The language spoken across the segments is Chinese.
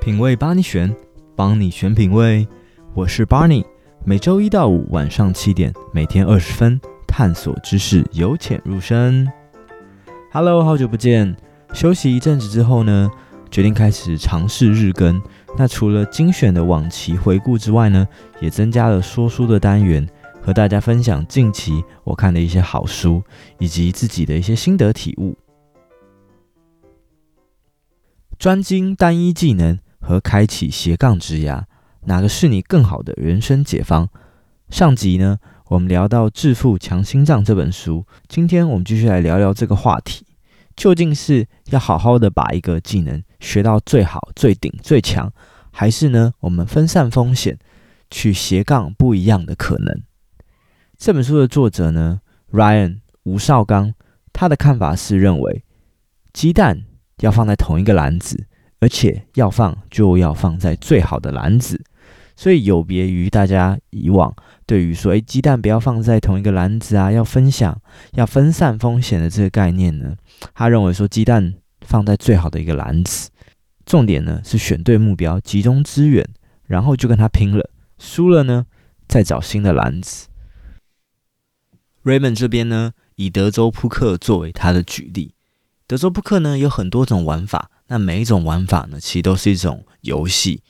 品味帮你选，帮你选品味。我是 Barney，每周一到五晚上七点，每天二十分，探索知识，由浅入深。Hello，好久不见。休息一阵子之后呢，决定开始尝试日更。那除了精选的往期回顾之外呢，也增加了说书的单元，和大家分享近期我看的一些好书，以及自己的一些心得体悟。专精单一技能和开启斜杠之涯，哪个是你更好的人生解方？上集呢，我们聊到《致富强心脏》这本书，今天我们继续来聊聊这个话题：究竟是要好好的把一个技能学到最好、最顶、最强，还是呢，我们分散风险，去斜杠不一样的可能？这本书的作者呢，Ryan 吴绍刚，他的看法是认为鸡蛋。要放在同一个篮子，而且要放就要放在最好的篮子，所以有别于大家以往对于说，诶，鸡蛋不要放在同一个篮子啊，要分享、要分散风险的这个概念呢，他认为说鸡蛋放在最好的一个篮子，重点呢是选对目标，集中资源，然后就跟他拼了，输了呢再找新的篮子。Raymond 这边呢，以德州扑克作为他的举例。德州扑克呢有很多种玩法，那每一种玩法呢其实都是一种游戏。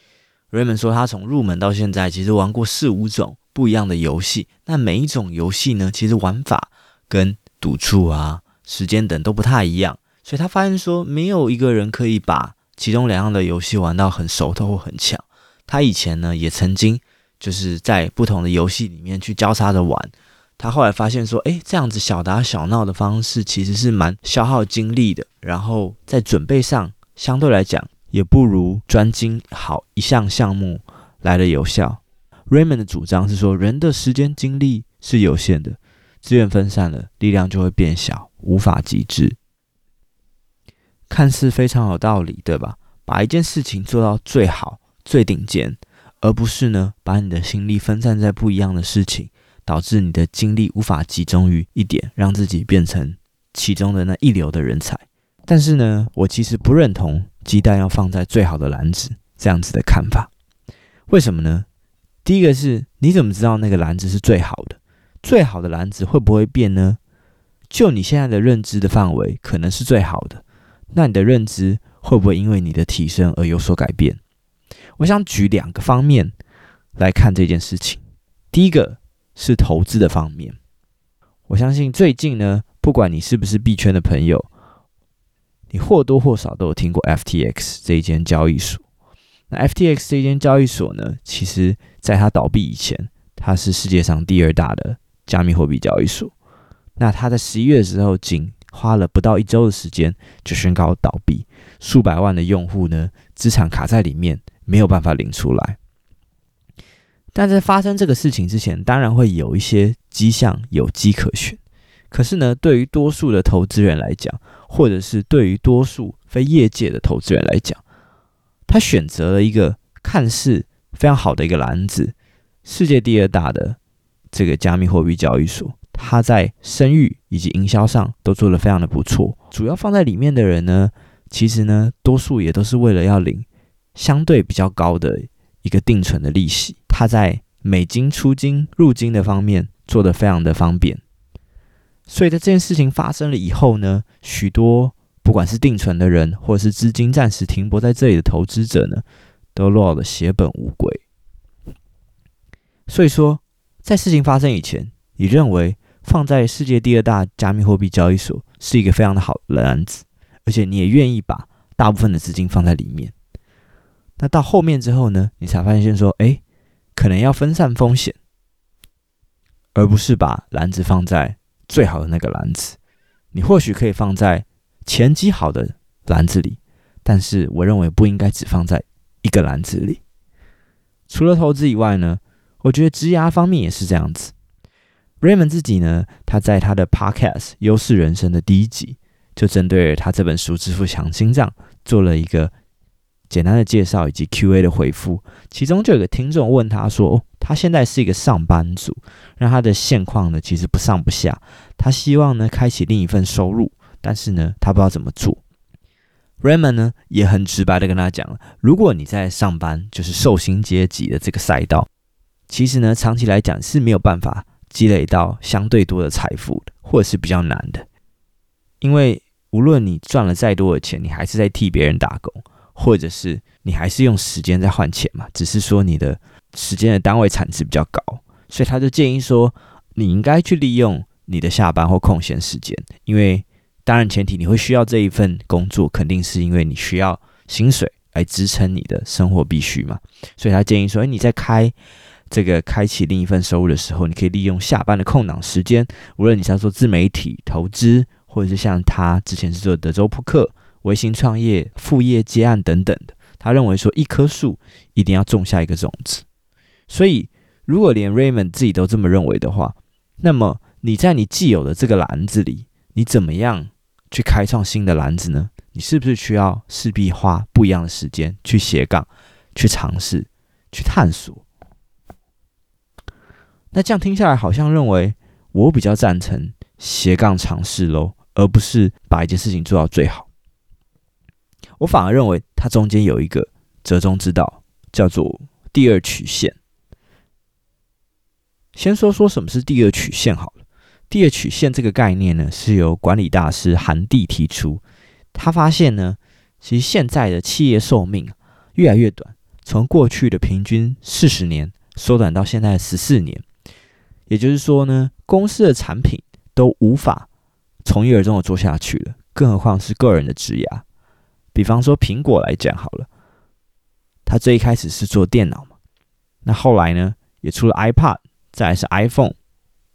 Raymond 说他从入门到现在其实玩过四五种不一样的游戏，那每一种游戏呢其实玩法跟赌注啊、时间等都不太一样，所以他发现说没有一个人可以把其中两样的游戏玩到很熟透或很强。他以前呢也曾经就是在不同的游戏里面去交叉着玩。他后来发现说，诶，这样子小打小闹的方式其实是蛮消耗精力的，然后在准备上相对来讲也不如专精好一项项目来的有效。Raymond 的主张是说，人的时间精力是有限的，资源分散了，力量就会变小，无法极致。看似非常有道理，对吧？把一件事情做到最好、最顶尖，而不是呢，把你的心力分散在不一样的事情。导致你的精力无法集中于一点，让自己变成其中的那一流的人才。但是呢，我其实不认同鸡蛋要放在最好的篮子这样子的看法。为什么呢？第一个是，你怎么知道那个篮子是最好的？最好的篮子会不会变呢？就你现在的认知的范围，可能是最好的。那你的认知会不会因为你的提升而有所改变？我想举两个方面来看这件事情。第一个。是投资的方面，我相信最近呢，不管你是不是币圈的朋友，你或多或少都有听过 FTX 这一间交易所。那 FTX 这间交易所呢，其实在它倒闭以前，它是世界上第二大的加密货币交易所。那它在十一月的时候，仅花了不到一周的时间就宣告倒闭，数百万的用户呢，资产卡在里面，没有办法领出来。但在发生这个事情之前，当然会有一些迹象有迹可循。可是呢，对于多数的投资人来讲，或者是对于多数非业界的投资人来讲，他选择了一个看似非常好的一个篮子，世界第二大的这个加密货币交易所，它在声誉以及营销上都做得非常的不错。主要放在里面的人呢，其实呢，多数也都是为了要领相对比较高的一个定存的利息。他在美金出金入金的方面做得非常的方便，所以在这件事情发生了以后呢，许多不管是定存的人，或者是资金暂时停泊在这里的投资者呢，都落了血本无归。所以说，在事情发生以前，你认为放在世界第二大加密货币交易所是一个非常的好的篮子，而且你也愿意把大部分的资金放在里面。那到后面之后呢，你才发现说，哎。可能要分散风险，而不是把篮子放在最好的那个篮子。你或许可以放在前期好的篮子里，但是我认为不应该只放在一个篮子里。除了投资以外呢，我觉得职涯方面也是这样子。Raymond 自己呢，他在他的 Podcast《优势人生》的第一集，就针对他这本书《致富强心脏》做了一个。简单的介绍以及 Q&A 的回复，其中就有个听众问他说：“，他现在是一个上班族，让他的现况呢其实不上不下，他希望呢开启另一份收入，但是呢他不知道怎么做。” Raymond 呢也很直白的跟他讲了，如果你在上班，就是受薪阶级的这个赛道，其实呢长期来讲是没有办法积累到相对多的财富的，或者是比较难的，因为无论你赚了再多的钱，你还是在替别人打工，或者是你还是用时间在换钱嘛，只是说你的时间的单位产值比较高，所以他就建议说，你应该去利用你的下班或空闲时间，因为。当然，前提你会需要这一份工作，肯定是因为你需要薪水来支撑你的生活必须嘛。所以他建议说，诶，你在开这个开启另一份收入的时候，你可以利用下班的空档时间，无论你是要做自媒体投资，或者是像他之前是做德州扑克、微型创业、副业接案等等的。他认为说，一棵树一定要种下一个种子。所以，如果连 Raymond 自己都这么认为的话，那么你在你既有的这个篮子里，你怎么样去开创新的篮子呢？你是不是需要势必花不一样的时间去斜杠、去尝试、去探索？那这样听下来，好像认为我比较赞成斜杠尝试喽，而不是把一件事情做到最好。我反而认为它中间有一个折中之道，叫做第二曲线。先说说什么是第二曲线好了。第二曲线这个概念呢，是由管理大师韩蒂提出。他发现呢，其实现在的企业寿命越来越短，从过去的平均四十年缩短到现在十四年。也就是说呢，公司的产品都无法从一而终的做下去了，更何况是个人的职涯。比方说苹果来讲好了，它最一开始是做电脑嘛，那后来呢，也出了 iPad，再来是 iPhone。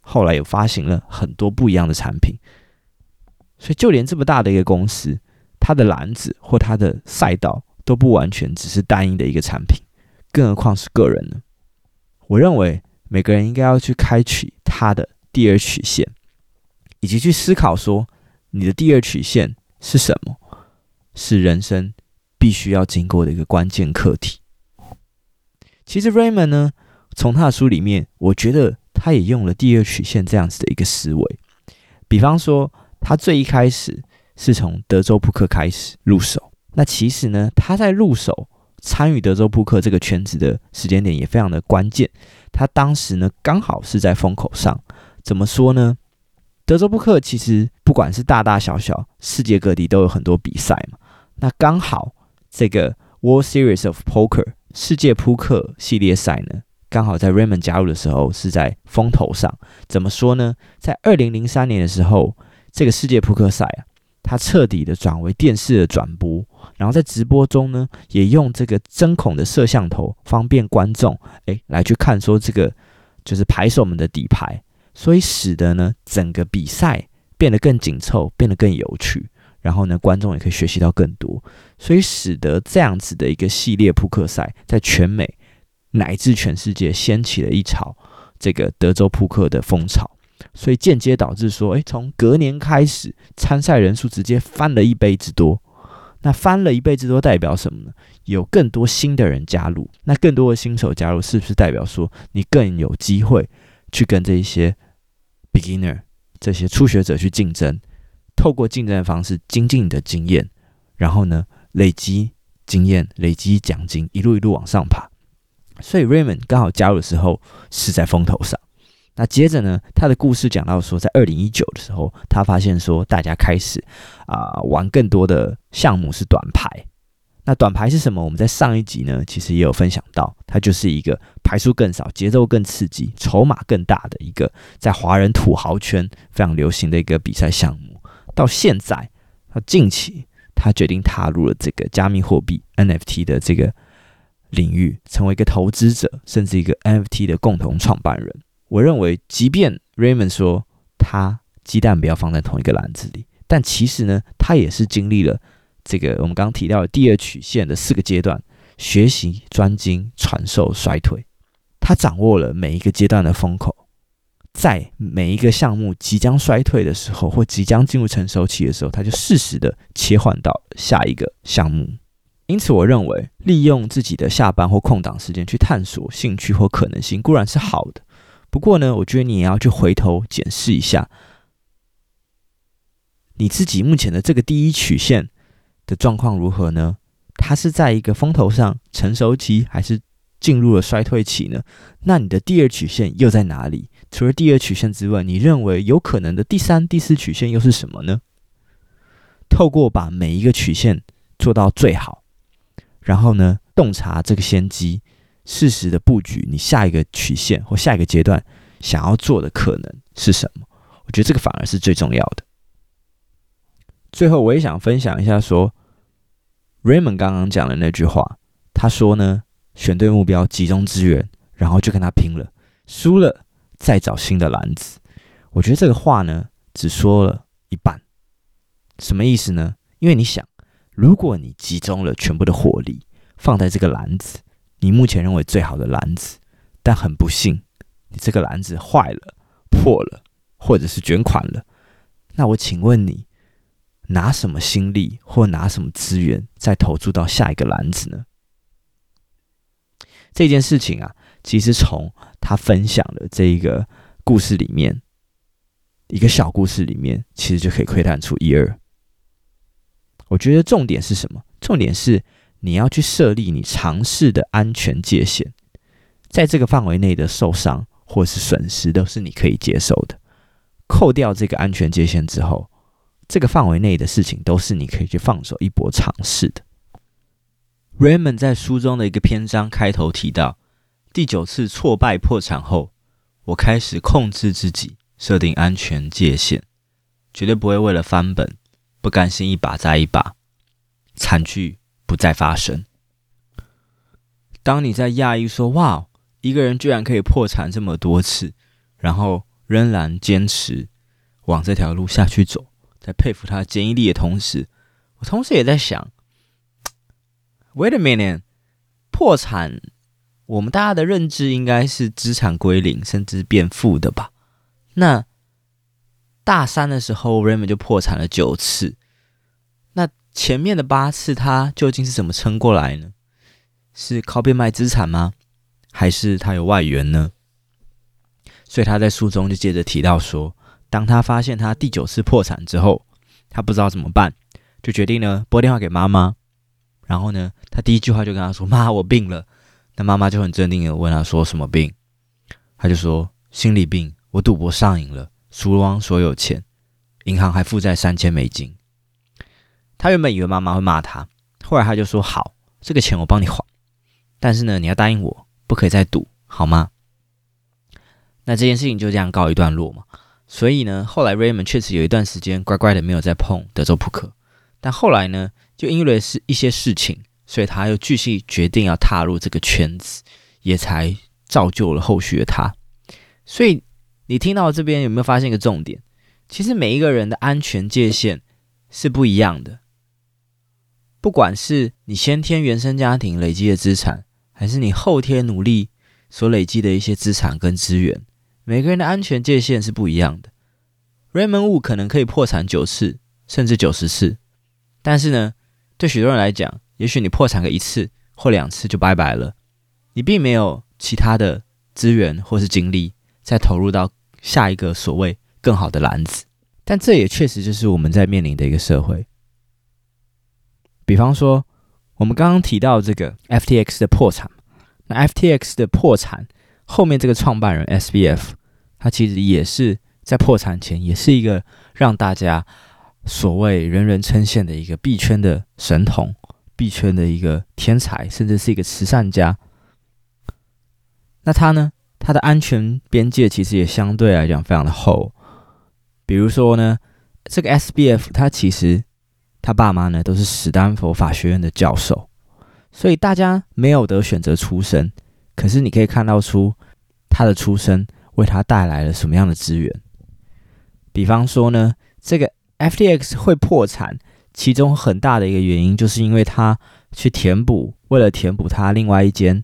后来又发行了很多不一样的产品，所以就连这么大的一个公司，它的篮子或它的赛道都不完全只是单一的一个产品，更何况是个人呢？我认为每个人应该要去开启他的第二曲线，以及去思考说你的第二曲线是什么，是人生必须要经过的一个关键课题。其实 Raymond 呢，从他的书里面，我觉得。他也用了第二曲线这样子的一个思维，比方说，他最一开始是从德州扑克开始入手。那其实呢，他在入手参与德州扑克这个圈子的时间点也非常的关键。他当时呢，刚好是在风口上。怎么说呢？德州扑克其实不管是大大小小，世界各地都有很多比赛嘛。那刚好这个 World Series of Poker 世界扑克系列赛呢，刚好在 Raymond 加入的时候是在风头上，怎么说呢？在二零零三年的时候，这个世界扑克赛啊，它彻底的转为电视的转播，然后在直播中呢，也用这个针孔的摄像头，方便观众诶来去看说这个就是牌手们的底牌，所以使得呢整个比赛变得更紧凑，变得更有趣，然后呢观众也可以学习到更多，所以使得这样子的一个系列扑克赛在全美。乃至全世界掀起了一潮这个德州扑克的风潮，所以间接导致说，诶，从隔年开始参赛人数直接翻了一倍之多。那翻了一倍之多代表什么呢？有更多新的人加入，那更多的新手加入，是不是代表说你更有机会去跟这些 beginner 这些初学者去竞争？透过竞争的方式精进你的经验，然后呢，累积经验，累积奖金，一路一路往上爬。所以 Raymond 刚好加入的时候是在风头上。那接着呢，他的故事讲到说，在二零一九的时候，他发现说，大家开始啊、玩更多的项目是短牌。那短牌是什么？我们在上一集呢，其实也有分享到，它就是一个牌数更少、节奏更刺激、筹码更大的一个在华人土豪圈非常流行的一个比赛项目。到现在，他近期他决定踏入了这个加密货币 NFT 的这个。领域成为一个投资者，甚至一个 NFT 的共同创办人。我认为，即便 Raymond 说他鸡蛋不要放在同一个篮子里，但其实呢，他也是经历了这个我们刚刚提到的第二曲线的四个阶段：学习、专精、传授、衰退。他掌握了每一个阶段的风口，在每一个项目即将衰退的时候，或即将进入成熟期的时候，他就适时的切换到下一个项目。因此，我认为利用自己的下班或空档时间去探索兴趣或可能性固然是好的。不过呢，我觉得你也要去回头检视一下你自己目前的这个第一曲线的状况如何呢？它是在一个风头上成熟期，还是进入了衰退期呢？那你的第二曲线又在哪里？除了第二曲线之外，你认为有可能的第三、第四曲线又是什么呢？透过把每一个曲线做到最好，然后呢，洞察这个先机，适时的布局你下一个曲线或下一个阶段想要做的可能是什么？我觉得这个反而是最重要的。最后，我也想分享一下说，Raymond 刚刚讲的那句话，他说呢，选对目标，集中资源，然后就跟他拼了，输了再找新的篮子。我觉得这个话呢，只说了一半，什么意思呢？因为你想，如果你集中了全部的火力放在这个篮子，你目前认为最好的篮子，但很不幸，你这个篮子坏了、破了，或者是卷款了，那我请问你，拿什么心力或拿什么资源再投注到下一个篮子呢？这件事情啊，其实从他分享的这一个故事里面，一个小故事里面，其实就可以窥探出一二。我觉得重点是什么？重点是你要去设立你尝试的安全界限，在这个范围内的受伤或是损失都是你可以接受的。扣掉这个安全界限之后，这个范围内的事情都是你可以去放手一搏尝试的。Raymond 在书中的一个篇章开头提到，第九次挫败破产后，我开始控制自己，设定安全界限，绝对不会为了翻本，不甘心一把再一把，惨剧不再发生。当你在讶异说“哇，一个人居然可以破产这么多次”，然后仍然坚持往这条路下去走。在佩服他的坚毅力的同时，我同时也在想：Wait a minute，破产，我们大家的认知应该是资产归零，甚至变负的吧？那大三的时候，Raymond 就破产了九次，那前面的八次他究竟是怎么撑过来呢？是靠变卖资产吗？还是他有外援呢？所以他在书中就接着提到说。当他发现他第九次破产之后，他不知道怎么办，就决定呢拨电话给妈妈。然后呢，他第一句话就跟他说：“妈，我病了。”那妈妈就很镇定的问他说：“什么病？”他就说：“心理病，我赌博上瘾了，输光所有钱，银行还负债三千美金。”他原本以为妈妈会骂他，后来他就说：“好，这个钱我帮你还，但是呢，你要答应我，不可以再赌，好吗？”那这件事情就这样告一段落嘛。所以呢，后来 Raymond 确实有一段时间乖乖的没有再碰德州扑克，但后来呢，就因为是一些事情，所以他又继续决定要踏入这个圈子，也才造就了后续的他。所以你听到这边有没有发现一个重点？其实每一个人的安全界限是不一样的，不管是你先天原生家庭累积的资产，还是你后天努力所累积的一些资产跟资源。每个人的安全界限是不一样的。Raymond Wu 可能可以破产九次，甚至九十次，但是呢，对许多人来讲，也许你破产个一次或两次就拜拜了，你并没有其他的资源或是精力再投入到下一个所谓更好的篮子。但这也确实就是我们在面临的一个社会。比方说，我们刚刚提到这个 FTX 的破产，那 FTX 的破产。后面这个创办人 SBF，他其实也是在破产前，也是一个让大家所谓人人称羡的一个币圈的神童，币圈的一个天才，甚至是一个慈善家。那他呢？他的安全边界其实也相对来讲非常的厚。比如说呢，这个 SBF 他其实他爸妈呢都是史丹佛法学院的教授，所以大家没有得选择出身。可是你可以看到出他的出生为他带来了什么样的资源？比方说呢，这个 FTX 会破产，其中很大的一个原因就是因为他去填补，为了填补他另外一间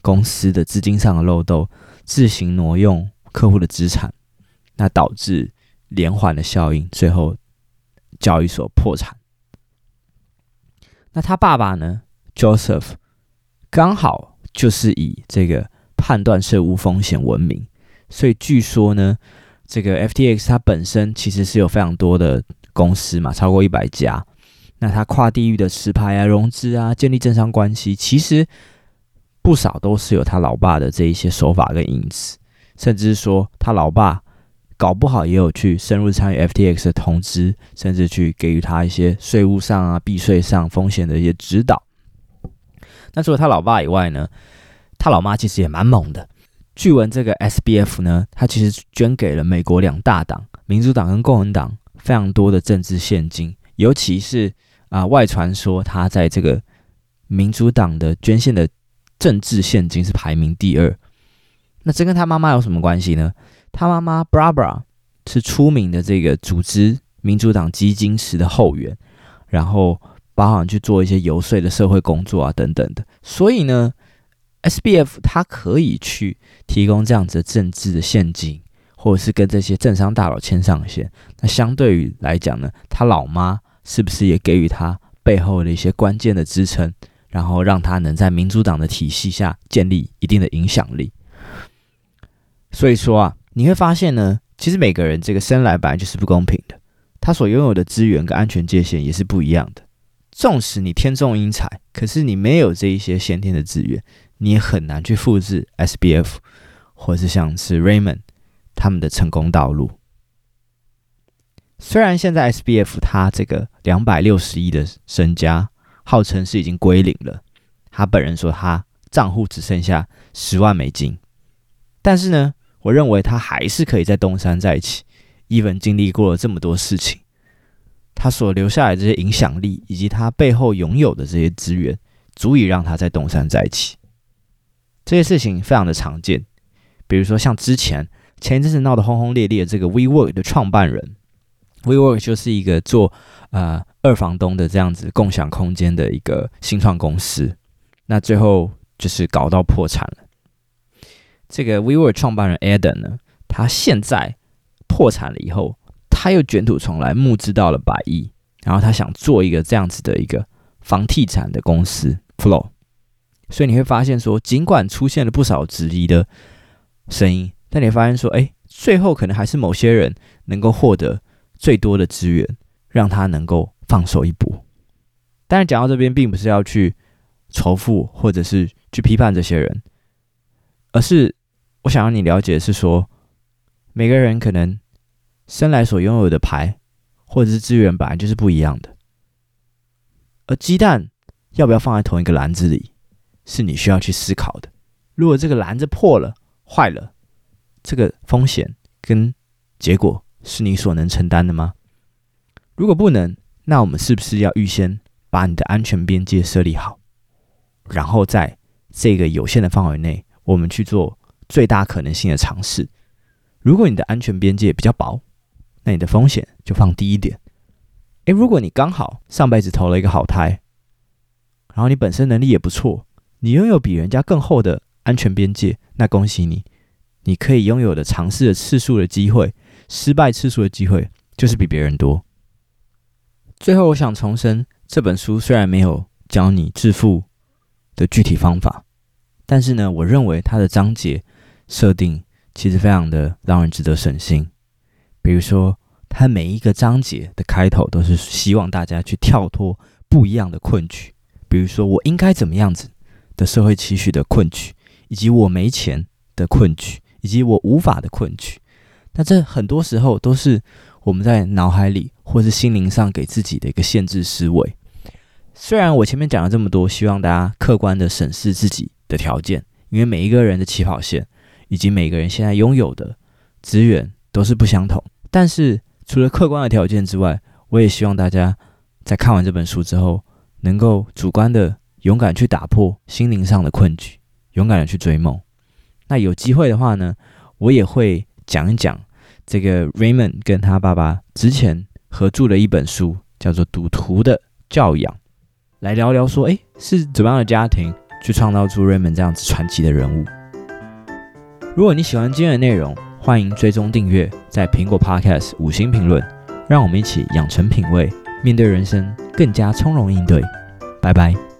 公司的资金上的漏洞，自行挪用客户的资产，那导致连环的效应，最后交易所破产。那他爸爸呢，Joseph，刚好。就是以这个判断税务风险闻名，所以据说呢，这个 FTX 它本身其实是有非常多的公司嘛，超过一百家。那他跨地域的持牌啊、融资啊、建立政商关系，其实不少都是有他老爸的这一些手法跟影子，甚至说他老爸搞不好也有去深入参与 FTX 的投资，甚至去给予他一些税务上啊、避税上风险的一些指导。那除了他老爸以外呢，他老妈其实也蛮猛的。据闻这个 SBF 呢，他其实捐给了美国两大党，民主党跟共和党非常多的政治献金，尤其是。啊，外传说他在这个民主党的捐献的政治献金是排名第二。那这跟他妈妈有什么关系呢？他妈妈 Barbara 是出名的这个组织民主党基金池的后援，然后包含去做一些游说的社会工作啊等等的。所以呢，SBF 他可以去提供这样子的政治的献金，或者是跟这些政商大佬牵上线。那相对于来讲呢，他老妈。是不是也给予他背后的一些关键的支撑，然后让他能在民主党的体系下建立一定的影响力？所以说啊，你会发现呢，其实每个人这个生来本来就是不公平的，他所拥有的资源跟安全界限也是不一样的。纵使你天纵英才，可是你没有这一些先天的资源，你也很难去复制 SBF 或是像是 Raymond 他们的成功道路。虽然现在 SBF 他这个两百六十亿的身家，号称是已经归零了，他本人说他账户只剩下十万美金，但是呢，我认为他还是可以在东山再起。Even 经历过了这么多事情，他所留下来这些影响力，以及他背后拥有的这些资源，足以让他再东山再起。这些事情非常的常见，比如说像之前前一阵子闹得轰轰烈烈这个 WeWork 的创办人。WeWork 就是一个做呃二房东的这样子共享空间的一个新创公司，那最后就是搞到破产了。这个 WeWork 创办人 Adam 呢，他现在破产了以后，他又卷土重来，募资到了百亿，然后他想做一个这样子的一个房地产的公司 Flow。所以你会发现说，尽管出现了不少质疑的声音，但你发现说，哎，最后可能还是某些人能够获得。最多的资源，让他能够放手一搏。但是讲到这边，并不是要去仇富，或者是去批判这些人，而是我想让你了解的是说，每个人可能生来所拥有的牌，或者是资源，本来就是不一样的。而鸡蛋要不要放在同一个篮子里，是你需要去思考的。如果这个篮子破了、坏了，这个风险跟结果，是你所能承担的吗？如果不能，那我们是不是要预先把你的安全边界设立好，然后在这个有限的范围内，我们去做最大可能性的尝试？如果你的安全边界比较薄，那你的风险就放低一点。诶，如果你刚好上辈子投了一个好胎，然后你本身能力也不错，你拥有比人家更厚的安全边界，那恭喜你，你可以拥有的尝试的次数的机会。失败次数的机会就是比别人多。最后，我想重申，这本书虽然没有教你致富的具体方法，但是呢，我认为它的章节设定其实非常的让人值得省心。比如说，它每一个章节的开头都是希望大家去跳脱不一样的困局，比如说我应该怎么样子的社会期许的困局，以及我没钱的困局，以及我无法的困局。那这很多时候都是我们在脑海里或是心灵上给自己的一个限制思维。虽然我前面讲了这么多，希望大家客观的审视自己的条件，因为每一个人的起跑线以及每个人现在拥有的资源都是不相同。但是除了客观的条件之外，我也希望大家在看完这本书之后，能够主观的勇敢去打破心灵上的困局，勇敢的去追梦。那有机会的话呢，我也会。讲一讲这个 Raymond 跟他爸爸之前合著的一本书，叫做《赌徒的教养》，来聊聊说，哎，是怎么样的家庭去创造出 Raymond 这样子传奇的人物？如果你喜欢今天的内容，欢迎追踪订阅，在苹果 Podcast 五星评论，让我们一起养成品味，面对人生更加从容应对。拜拜。